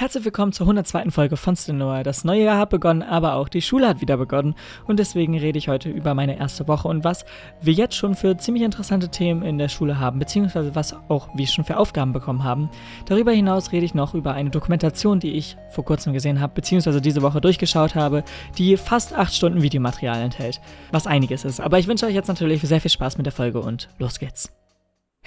Herzlich willkommen zur 102. Folge von Stenoa. Das neue Jahr hat begonnen, aber auch die Schule hat wieder begonnen. Und deswegen rede ich heute über meine erste Woche und was wir jetzt schon für ziemlich interessante Themen in der Schule haben, beziehungsweise was auch wir schon für Aufgaben bekommen haben. Darüber hinaus rede ich noch über eine Dokumentation, die ich vor kurzem gesehen habe, beziehungsweise diese Woche durchgeschaut habe, die fast 8 Stunden Videomaterial enthält. Was einiges ist. Aber ich wünsche euch jetzt natürlich sehr viel Spaß mit der Folge und los geht's.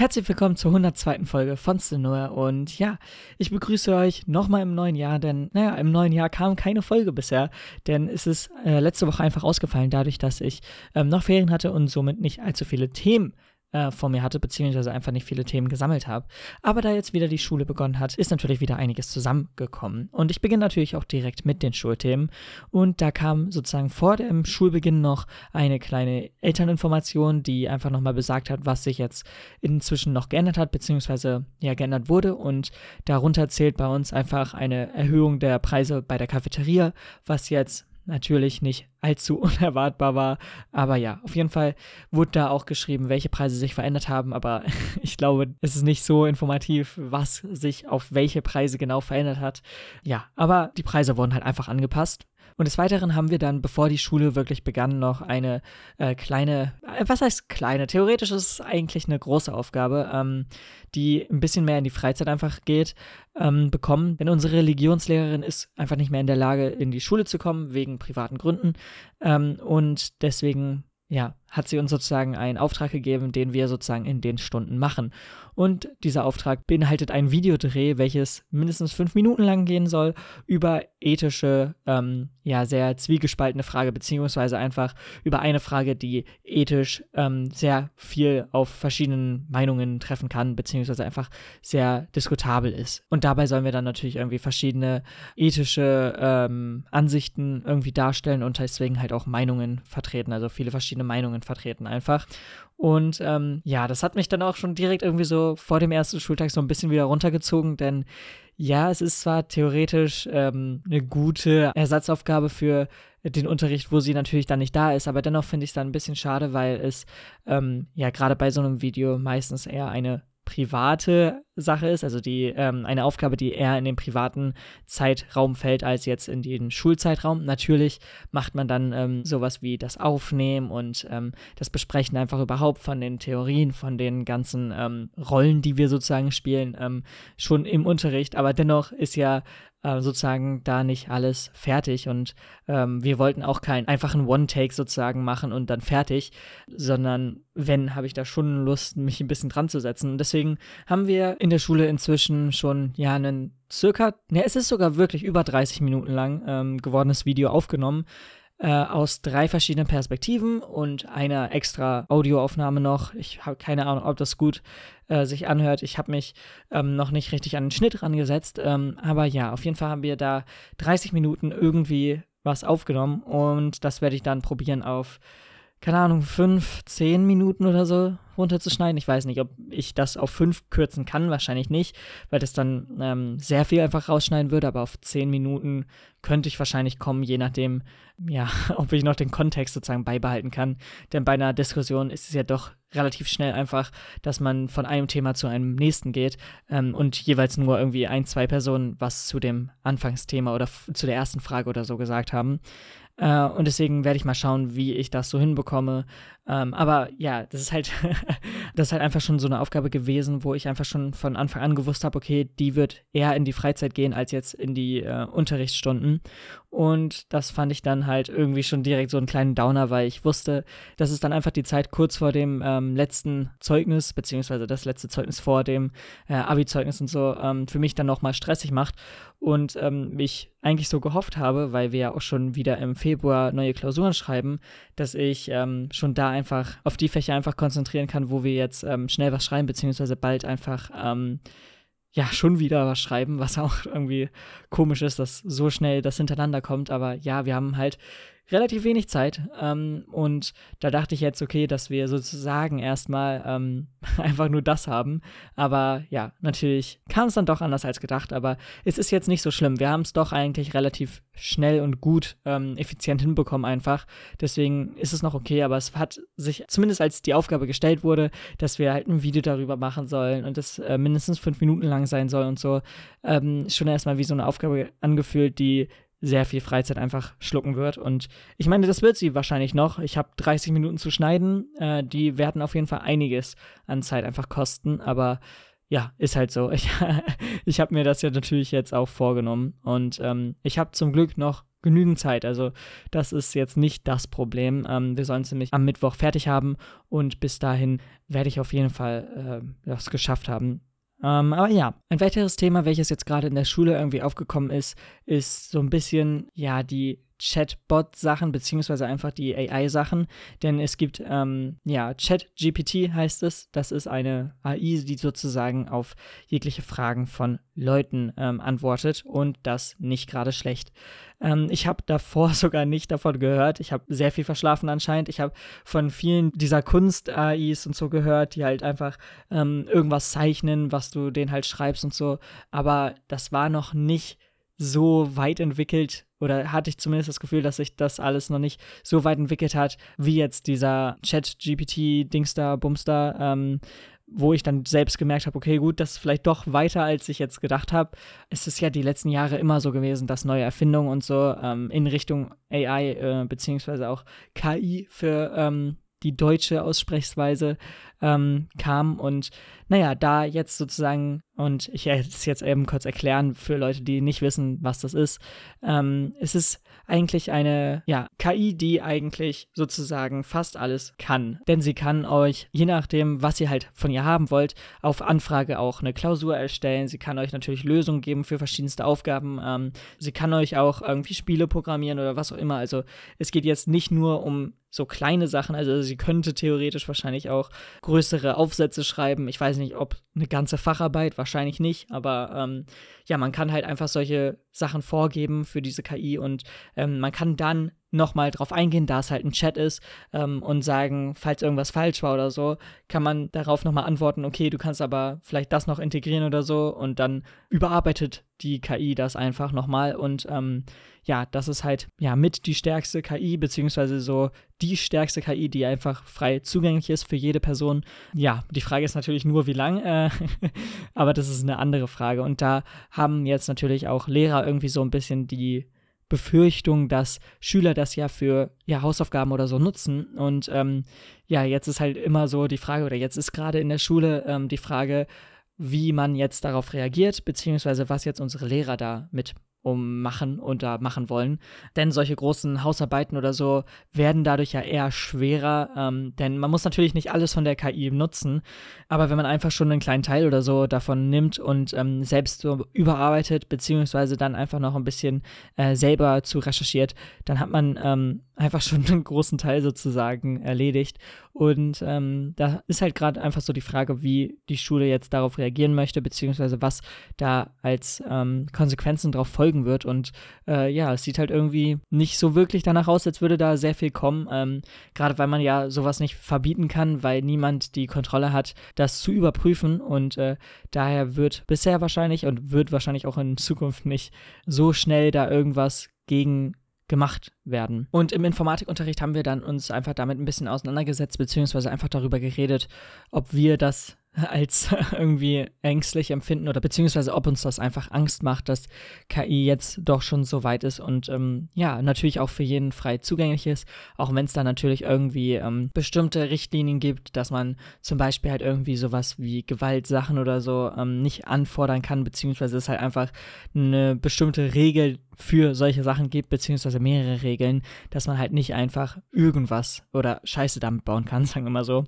Herzlich willkommen zur 102. Folge von Stenoa und ja, ich begrüße euch nochmal im neuen Jahr, denn naja, im neuen Jahr kam keine Folge bisher, denn es ist äh, letzte Woche einfach ausgefallen, dadurch, dass ich ähm, noch Ferien hatte und somit nicht allzu viele Themen äh, vor mir hatte, beziehungsweise einfach nicht viele Themen gesammelt habe. Aber da jetzt wieder die Schule begonnen hat, ist natürlich wieder einiges zusammengekommen. Und ich beginne natürlich auch direkt mit den Schulthemen. Und da kam sozusagen vor dem Schulbeginn noch eine kleine Elterninformation, die einfach nochmal besagt hat, was sich jetzt inzwischen noch geändert hat, beziehungsweise ja geändert wurde. Und darunter zählt bei uns einfach eine Erhöhung der Preise bei der Cafeteria, was jetzt natürlich nicht allzu unerwartbar war. Aber ja, auf jeden Fall wurde da auch geschrieben, welche Preise sich verändert haben. Aber ich glaube, es ist nicht so informativ, was sich auf welche Preise genau verändert hat. Ja, aber die Preise wurden halt einfach angepasst. Und des Weiteren haben wir dann, bevor die Schule wirklich begann, noch eine äh, kleine, äh, was heißt kleine? Theoretisch ist es eigentlich eine große Aufgabe, ähm, die ein bisschen mehr in die Freizeit einfach geht, ähm, bekommen. Denn unsere Religionslehrerin ist einfach nicht mehr in der Lage, in die Schule zu kommen, wegen privaten Gründen. Ähm, und deswegen ja, hat sie uns sozusagen einen Auftrag gegeben, den wir sozusagen in den Stunden machen. Und dieser Auftrag beinhaltet ein Videodreh, welches mindestens fünf Minuten lang gehen soll, über ethische, ähm, ja, sehr zwiegespaltene Frage, beziehungsweise einfach über eine Frage, die ethisch ähm, sehr viel auf verschiedenen Meinungen treffen kann, beziehungsweise einfach sehr diskutabel ist. Und dabei sollen wir dann natürlich irgendwie verschiedene ethische ähm, Ansichten irgendwie darstellen und deswegen halt auch Meinungen vertreten, also viele verschiedene Meinungen Meinungen vertreten einfach. Und ähm, ja, das hat mich dann auch schon direkt irgendwie so vor dem ersten Schultag so ein bisschen wieder runtergezogen, denn ja, es ist zwar theoretisch ähm, eine gute Ersatzaufgabe für den Unterricht, wo sie natürlich dann nicht da ist, aber dennoch finde ich es dann ein bisschen schade, weil es ähm, ja gerade bei so einem Video meistens eher eine private Sache ist, also die ähm, eine Aufgabe, die eher in den privaten Zeitraum fällt als jetzt in den Schulzeitraum. Natürlich macht man dann ähm, sowas wie das Aufnehmen und ähm, das Besprechen einfach überhaupt von den Theorien, von den ganzen ähm, Rollen, die wir sozusagen spielen, ähm, schon im Unterricht. Aber dennoch ist ja äh, sozusagen da nicht alles fertig und ähm, wir wollten auch keinen einfachen One-Take sozusagen machen und dann fertig, sondern wenn, habe ich da schon Lust, mich ein bisschen dran zu setzen. Und deswegen haben wir in der Schule inzwischen schon ja einen circa, ne, es ist sogar wirklich über 30 Minuten lang ähm, gewordenes Video aufgenommen äh, aus drei verschiedenen Perspektiven und einer extra Audioaufnahme noch. Ich habe keine Ahnung, ob das gut äh, sich anhört. Ich habe mich ähm, noch nicht richtig an den Schnitt rangesetzt, ähm, aber ja, auf jeden Fall haben wir da 30 Minuten irgendwie was aufgenommen und das werde ich dann probieren auf keine Ahnung, fünf, zehn Minuten oder so runterzuschneiden. Ich weiß nicht, ob ich das auf fünf kürzen kann, wahrscheinlich nicht, weil das dann ähm, sehr viel einfach rausschneiden würde, aber auf zehn Minuten könnte ich wahrscheinlich kommen, je nachdem, ja, ob ich noch den Kontext sozusagen beibehalten kann. Denn bei einer Diskussion ist es ja doch relativ schnell einfach, dass man von einem Thema zu einem nächsten geht ähm, und jeweils nur irgendwie ein, zwei Personen was zu dem Anfangsthema oder zu der ersten Frage oder so gesagt haben. Äh, und deswegen werde ich mal schauen, wie ich das so hinbekomme. Ähm, aber ja, das ist halt, das ist halt einfach schon so eine Aufgabe gewesen, wo ich einfach schon von Anfang an gewusst habe, okay, die wird eher in die Freizeit gehen als jetzt in die äh, Unterrichtsstunden. Und das fand ich dann halt irgendwie schon direkt so einen kleinen Downer, weil ich wusste, dass es dann einfach die Zeit kurz vor dem ähm, letzten Zeugnis, beziehungsweise das letzte Zeugnis vor dem äh, Abi-Zeugnis und so, ähm, für mich dann nochmal stressig macht und ähm, ich eigentlich so gehofft habe, weil wir ja auch schon wieder im Februar neue Klausuren schreiben, dass ich ähm, schon da einfach auf die Fächer einfach konzentrieren kann, wo wir jetzt ähm, schnell was schreiben, beziehungsweise bald einfach ähm, ja schon wieder was schreiben, was auch irgendwie komisch ist, dass so schnell das hintereinander kommt. Aber ja, wir haben halt relativ wenig Zeit. Ähm, und da dachte ich jetzt, okay, dass wir sozusagen erstmal ähm, einfach nur das haben. Aber ja, natürlich kam es dann doch anders als gedacht. Aber es ist jetzt nicht so schlimm. Wir haben es doch eigentlich relativ schnell und gut ähm, effizient hinbekommen einfach. Deswegen ist es noch okay. Aber es hat sich, zumindest als die Aufgabe gestellt wurde, dass wir halt ein Video darüber machen sollen und das äh, mindestens fünf Minuten lang sein soll und so, ähm, schon erstmal wie so eine Aufgabe angefühlt, die sehr viel Freizeit einfach schlucken wird. Und ich meine, das wird sie wahrscheinlich noch. Ich habe 30 Minuten zu schneiden. Äh, die werden auf jeden Fall einiges an Zeit einfach kosten. Aber ja, ist halt so. Ich, ich habe mir das ja natürlich jetzt auch vorgenommen. Und ähm, ich habe zum Glück noch genügend Zeit. Also das ist jetzt nicht das Problem. Ähm, wir sollen es nämlich am Mittwoch fertig haben. Und bis dahin werde ich auf jeden Fall äh, das geschafft haben. Ähm, aber ja, ein weiteres Thema, welches jetzt gerade in der Schule irgendwie aufgekommen ist, ist so ein bisschen, ja, die Chatbot-Sachen, beziehungsweise einfach die AI-Sachen. Denn es gibt, ähm, ja, ChatGPT heißt es. Das ist eine AI, die sozusagen auf jegliche Fragen von Leuten ähm, antwortet und das nicht gerade schlecht. Ähm, ich habe davor sogar nicht davon gehört. Ich habe sehr viel verschlafen anscheinend. Ich habe von vielen dieser Kunst-AIs und so gehört, die halt einfach ähm, irgendwas zeichnen, was du denen halt schreibst und so. Aber das war noch nicht so weit entwickelt oder hatte ich zumindest das Gefühl, dass sich das alles noch nicht so weit entwickelt hat, wie jetzt dieser Chat-GPT-Dingster, Bumster, ähm, wo ich dann selbst gemerkt habe, okay, gut, das ist vielleicht doch weiter, als ich jetzt gedacht habe. Es ist ja die letzten Jahre immer so gewesen, dass neue Erfindungen und so ähm, in Richtung AI äh, beziehungsweise auch KI für ähm, die deutsche Aussprechsweise ähm, kam. Und naja, da jetzt sozusagen, und ich werde es jetzt eben kurz erklären für Leute, die nicht wissen, was das ist. Ähm, es ist eigentlich eine ja, KI, die eigentlich sozusagen fast alles kann. Denn sie kann euch, je nachdem, was ihr halt von ihr haben wollt, auf Anfrage auch eine Klausur erstellen. Sie kann euch natürlich Lösungen geben für verschiedenste Aufgaben. Ähm, sie kann euch auch irgendwie Spiele programmieren oder was auch immer. Also es geht jetzt nicht nur um so kleine Sachen. Also sie könnte theoretisch wahrscheinlich auch größere Aufsätze schreiben. Ich weiß nicht, ob eine ganze Facharbeit, wahrscheinlich nicht, aber ähm, ja, man kann halt einfach solche Sachen vorgeben für diese KI und ähm, man kann dann nochmal drauf eingehen, da es halt ein Chat ist ähm, und sagen, falls irgendwas falsch war oder so, kann man darauf nochmal antworten, okay, du kannst aber vielleicht das noch integrieren oder so und dann überarbeitet die KI das einfach nochmal und ähm, ja, das ist halt ja mit die stärkste KI, beziehungsweise so die stärkste KI, die einfach frei zugänglich ist für jede Person. Ja, die Frage ist natürlich nur, wie lang, äh, aber das ist eine andere Frage. Und da haben jetzt natürlich auch Lehrer irgendwie so ein bisschen die Befürchtung, dass Schüler das ja für ja, Hausaufgaben oder so nutzen. Und ähm, ja, jetzt ist halt immer so die Frage, oder jetzt ist gerade in der Schule ähm, die Frage, wie man jetzt darauf reagiert, beziehungsweise was jetzt unsere Lehrer da mit um machen und da machen wollen. Denn solche großen Hausarbeiten oder so werden dadurch ja eher schwerer, ähm, denn man muss natürlich nicht alles von der KI nutzen, aber wenn man einfach schon einen kleinen Teil oder so davon nimmt und ähm, selbst so überarbeitet, beziehungsweise dann einfach noch ein bisschen äh, selber zu recherchiert, dann hat man ähm, einfach schon einen großen Teil sozusagen erledigt. Und ähm, da ist halt gerade einfach so die Frage, wie die Schule jetzt darauf reagieren möchte, beziehungsweise was da als ähm, Konsequenzen drauf folgen wird. Und äh, ja, es sieht halt irgendwie nicht so wirklich danach aus, als würde da sehr viel kommen. Ähm, gerade weil man ja sowas nicht verbieten kann, weil niemand die Kontrolle hat, das zu überprüfen. Und äh, daher wird bisher wahrscheinlich und wird wahrscheinlich auch in Zukunft nicht so schnell da irgendwas gegen gemacht werden. Und im Informatikunterricht haben wir dann uns einfach damit ein bisschen auseinandergesetzt, beziehungsweise einfach darüber geredet, ob wir das als irgendwie ängstlich empfinden oder beziehungsweise ob uns das einfach Angst macht, dass KI jetzt doch schon so weit ist und ähm, ja, natürlich auch für jeden frei zugänglich ist, auch wenn es da natürlich irgendwie ähm, bestimmte Richtlinien gibt, dass man zum Beispiel halt irgendwie sowas wie Gewaltsachen oder so ähm, nicht anfordern kann, beziehungsweise es halt einfach eine bestimmte Regel für solche Sachen gibt, beziehungsweise mehrere Regeln, dass man halt nicht einfach irgendwas oder Scheiße damit bauen kann, sagen wir mal so.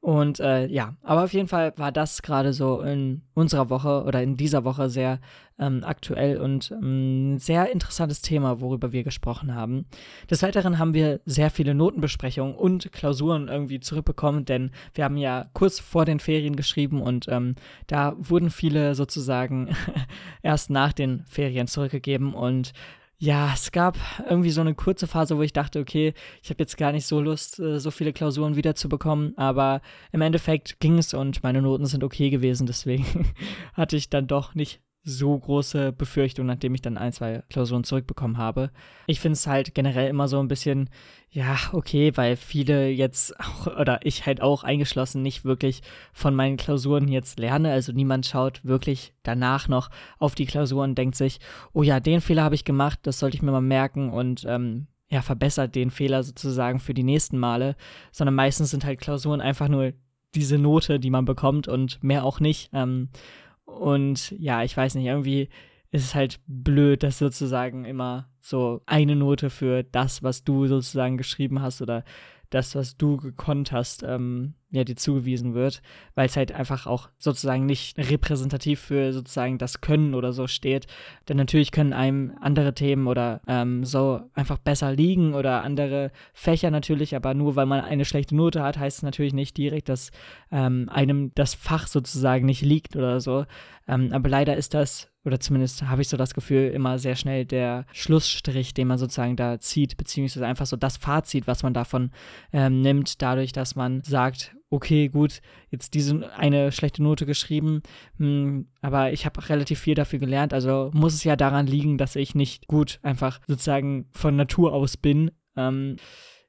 Und äh, ja, aber auf jeden Fall war das gerade so in unserer Woche oder in dieser Woche sehr ähm, aktuell und ein ähm, sehr interessantes Thema, worüber wir gesprochen haben. Des Weiteren haben wir sehr viele Notenbesprechungen und Klausuren irgendwie zurückbekommen, denn wir haben ja kurz vor den Ferien geschrieben und ähm, da wurden viele sozusagen erst nach den Ferien zurückgegeben und ja, es gab irgendwie so eine kurze Phase, wo ich dachte, okay, ich habe jetzt gar nicht so Lust, äh, so viele Klausuren wiederzubekommen, aber im Endeffekt ging es und meine Noten sind okay gewesen, deswegen hatte ich dann doch nicht so große Befürchtung, nachdem ich dann ein, zwei Klausuren zurückbekommen habe. Ich finde es halt generell immer so ein bisschen, ja, okay, weil viele jetzt auch, oder ich halt auch eingeschlossen, nicht wirklich von meinen Klausuren jetzt lerne. Also niemand schaut wirklich danach noch auf die Klausuren denkt sich, oh ja, den Fehler habe ich gemacht, das sollte ich mir mal merken und ähm, ja, verbessert den Fehler sozusagen für die nächsten Male, sondern meistens sind halt Klausuren einfach nur diese Note, die man bekommt und mehr auch nicht. Ähm, und ja, ich weiß nicht, irgendwie ist es halt blöd, dass sozusagen immer so eine Note für das, was du sozusagen geschrieben hast oder das, was du gekonnt hast, ähm, ja, dir zugewiesen wird, weil es halt einfach auch sozusagen nicht repräsentativ für sozusagen das Können oder so steht. Denn natürlich können einem andere Themen oder ähm, so einfach besser liegen oder andere Fächer natürlich, aber nur weil man eine schlechte Note hat, heißt es natürlich nicht direkt, dass ähm, einem das Fach sozusagen nicht liegt oder so. Ähm, aber leider ist das oder zumindest habe ich so das Gefühl, immer sehr schnell der Schlussstrich, den man sozusagen da zieht, beziehungsweise einfach so das Fazit, was man davon ähm, nimmt, dadurch, dass man sagt, okay, gut, jetzt diese eine schlechte Note geschrieben, mh, hm, aber ich habe relativ viel dafür gelernt, also muss es ja daran liegen, dass ich nicht gut einfach sozusagen von Natur aus bin. Ähm,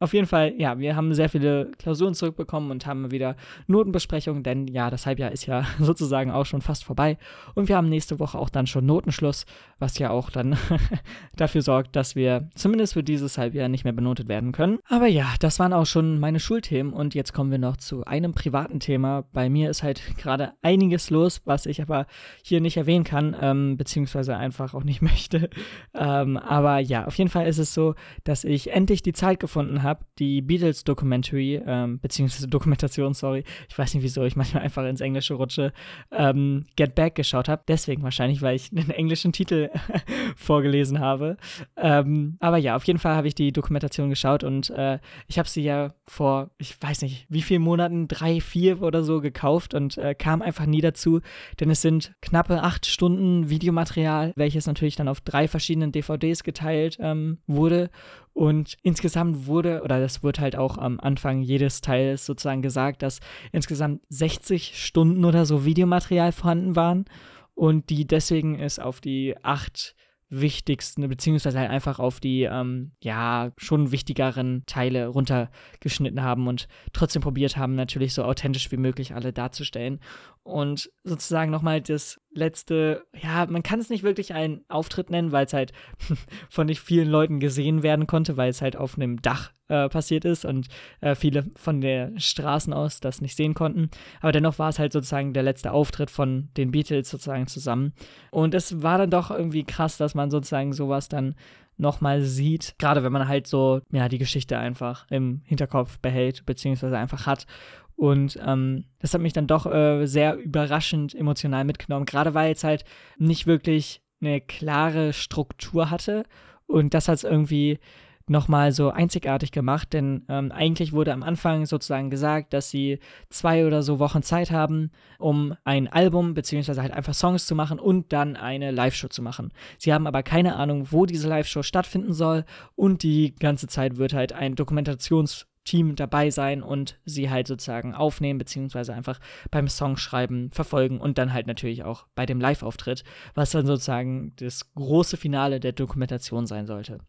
auf jeden Fall, ja, wir haben sehr viele Klausuren zurückbekommen und haben wieder Notenbesprechungen, denn ja, das Halbjahr ist ja sozusagen auch schon fast vorbei. Und wir haben nächste Woche auch dann schon Notenschluss, was ja auch dann dafür sorgt, dass wir zumindest für dieses Halbjahr nicht mehr benotet werden können. Aber ja, das waren auch schon meine Schulthemen und jetzt kommen wir noch zu einem privaten Thema. Bei mir ist halt gerade einiges los, was ich aber hier nicht erwähnen kann, ähm, beziehungsweise einfach auch nicht möchte. Ähm, aber ja, auf jeden Fall ist es so, dass ich endlich die Zeit gefunden habe, habe, die Beatles Documentary, ähm, beziehungsweise Dokumentation, sorry, ich weiß nicht wieso, ich manchmal einfach ins Englische rutsche, ähm, Get Back geschaut habe. Deswegen wahrscheinlich, weil ich einen englischen Titel vorgelesen habe. Ähm, aber ja, auf jeden Fall habe ich die Dokumentation geschaut und äh, ich habe sie ja vor, ich weiß nicht, wie vielen Monaten, drei, vier oder so gekauft und äh, kam einfach nie dazu, denn es sind knappe acht Stunden Videomaterial, welches natürlich dann auf drei verschiedenen DVDs geteilt ähm, wurde und insgesamt wurde, oder das wird halt auch am Anfang jedes Teils sozusagen gesagt, dass insgesamt 60 Stunden oder so Videomaterial vorhanden waren und die deswegen es auf die acht wichtigsten, beziehungsweise halt einfach auf die, ähm, ja, schon wichtigeren Teile runtergeschnitten haben und trotzdem probiert haben, natürlich so authentisch wie möglich alle darzustellen. Und sozusagen nochmal das letzte, ja, man kann es nicht wirklich einen Auftritt nennen, weil es halt von nicht vielen Leuten gesehen werden konnte, weil es halt auf einem Dach äh, passiert ist und äh, viele von der Straßen aus das nicht sehen konnten. Aber dennoch war es halt sozusagen der letzte Auftritt von den Beatles sozusagen zusammen. Und es war dann doch irgendwie krass, dass man sozusagen sowas dann nochmal sieht, gerade wenn man halt so, ja, die Geschichte einfach im Hinterkopf behält, beziehungsweise einfach hat und ähm, das hat mich dann doch äh, sehr überraschend emotional mitgenommen, gerade weil es halt nicht wirklich eine klare Struktur hatte. Und das hat es irgendwie nochmal so einzigartig gemacht, denn ähm, eigentlich wurde am Anfang sozusagen gesagt, dass sie zwei oder so Wochen Zeit haben, um ein Album beziehungsweise halt einfach Songs zu machen und dann eine Live-Show zu machen. Sie haben aber keine Ahnung, wo diese Live-Show stattfinden soll und die ganze Zeit wird halt ein Dokumentations- Team dabei sein und sie halt sozusagen aufnehmen, beziehungsweise einfach beim Songschreiben verfolgen und dann halt natürlich auch bei dem Live-Auftritt, was dann sozusagen das große Finale der Dokumentation sein sollte.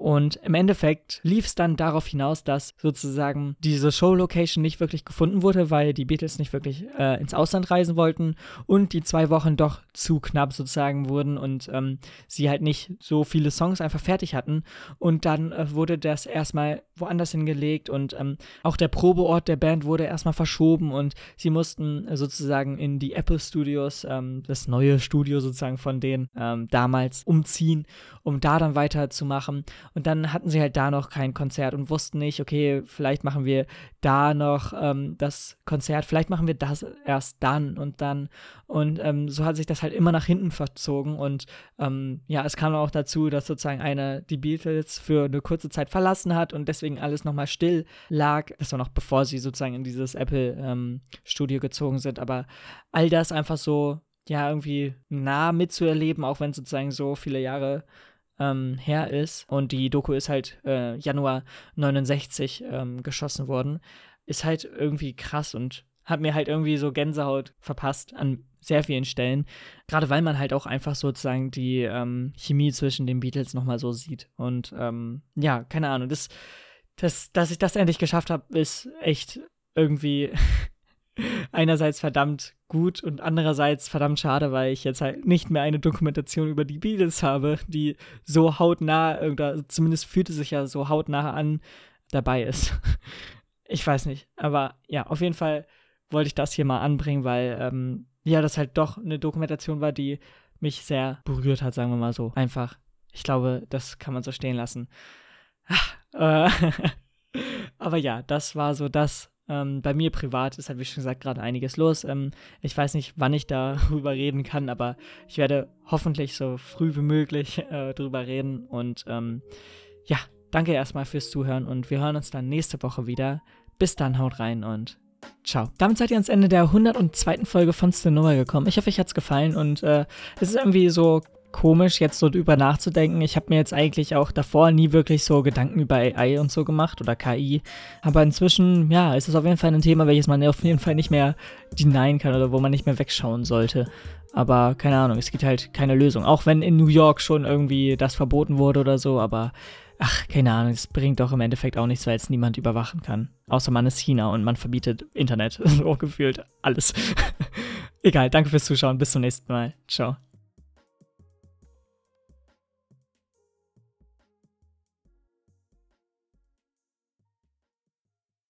Und im Endeffekt lief es dann darauf hinaus, dass sozusagen diese Show-Location nicht wirklich gefunden wurde, weil die Beatles nicht wirklich äh, ins Ausland reisen wollten und die zwei Wochen doch zu knapp sozusagen wurden und ähm, sie halt nicht so viele Songs einfach fertig hatten. Und dann äh, wurde das erstmal woanders hingelegt und ähm, auch der Probeort der Band wurde erstmal verschoben und sie mussten äh, sozusagen in die Apple Studios, ähm, das neue Studio sozusagen von denen ähm, damals umziehen, um da dann weiterzumachen. Und dann hatten sie halt da noch kein Konzert und wussten nicht, okay, vielleicht machen wir da noch ähm, das Konzert, vielleicht machen wir das erst dann und dann. Und ähm, so hat sich das halt immer nach hinten verzogen. Und ähm, ja, es kam auch dazu, dass sozusagen einer die Beatles für eine kurze Zeit verlassen hat und deswegen alles nochmal still lag. Das war noch bevor sie sozusagen in dieses Apple-Studio ähm, gezogen sind. Aber all das einfach so ja, irgendwie nah mitzuerleben, auch wenn sozusagen so viele Jahre ähm, her ist und die Doku ist halt äh, Januar 69 ähm, geschossen worden, ist halt irgendwie krass und hat mir halt irgendwie so Gänsehaut verpasst an sehr vielen Stellen. Gerade weil man halt auch einfach sozusagen die ähm, Chemie zwischen den Beatles nochmal so sieht. Und ähm, ja, keine Ahnung, das, das, dass ich das endlich geschafft habe, ist echt irgendwie einerseits verdammt gut und andererseits verdammt schade, weil ich jetzt halt nicht mehr eine Dokumentation über die Beatles habe, die so hautnah, oder zumindest fühlt es sich ja so hautnah an, dabei ist. Ich weiß nicht, aber ja, auf jeden Fall wollte ich das hier mal anbringen, weil ähm, ja, das halt doch eine Dokumentation war, die mich sehr berührt hat, sagen wir mal so. Einfach. Ich glaube, das kann man so stehen lassen. Ah, äh, aber ja, das war so das. Ähm, bei mir privat ist halt, wie schon gesagt, gerade einiges los. Ähm, ich weiß nicht, wann ich darüber reden kann, aber ich werde hoffentlich so früh wie möglich äh, drüber reden. Und ähm, ja, danke erstmal fürs Zuhören und wir hören uns dann nächste Woche wieder. Bis dann, haut rein und Ciao. Damit seid ihr ans Ende der 102. Folge von Stenova gekommen. Ich hoffe, euch hat es gefallen und äh, es ist irgendwie so komisch, jetzt so drüber nachzudenken. Ich habe mir jetzt eigentlich auch davor nie wirklich so Gedanken über AI und so gemacht oder KI. Aber inzwischen, ja, ist es auf jeden Fall ein Thema, welches man auf jeden Fall nicht mehr denyen kann oder wo man nicht mehr wegschauen sollte. Aber keine Ahnung, es gibt halt keine Lösung. Auch wenn in New York schon irgendwie das verboten wurde oder so, aber ach, keine Ahnung, es bringt doch im Endeffekt auch nichts, weil es niemand überwachen kann. Außer man ist China und man verbietet Internet. so gefühlt alles. Egal, danke fürs Zuschauen. Bis zum nächsten Mal. Ciao.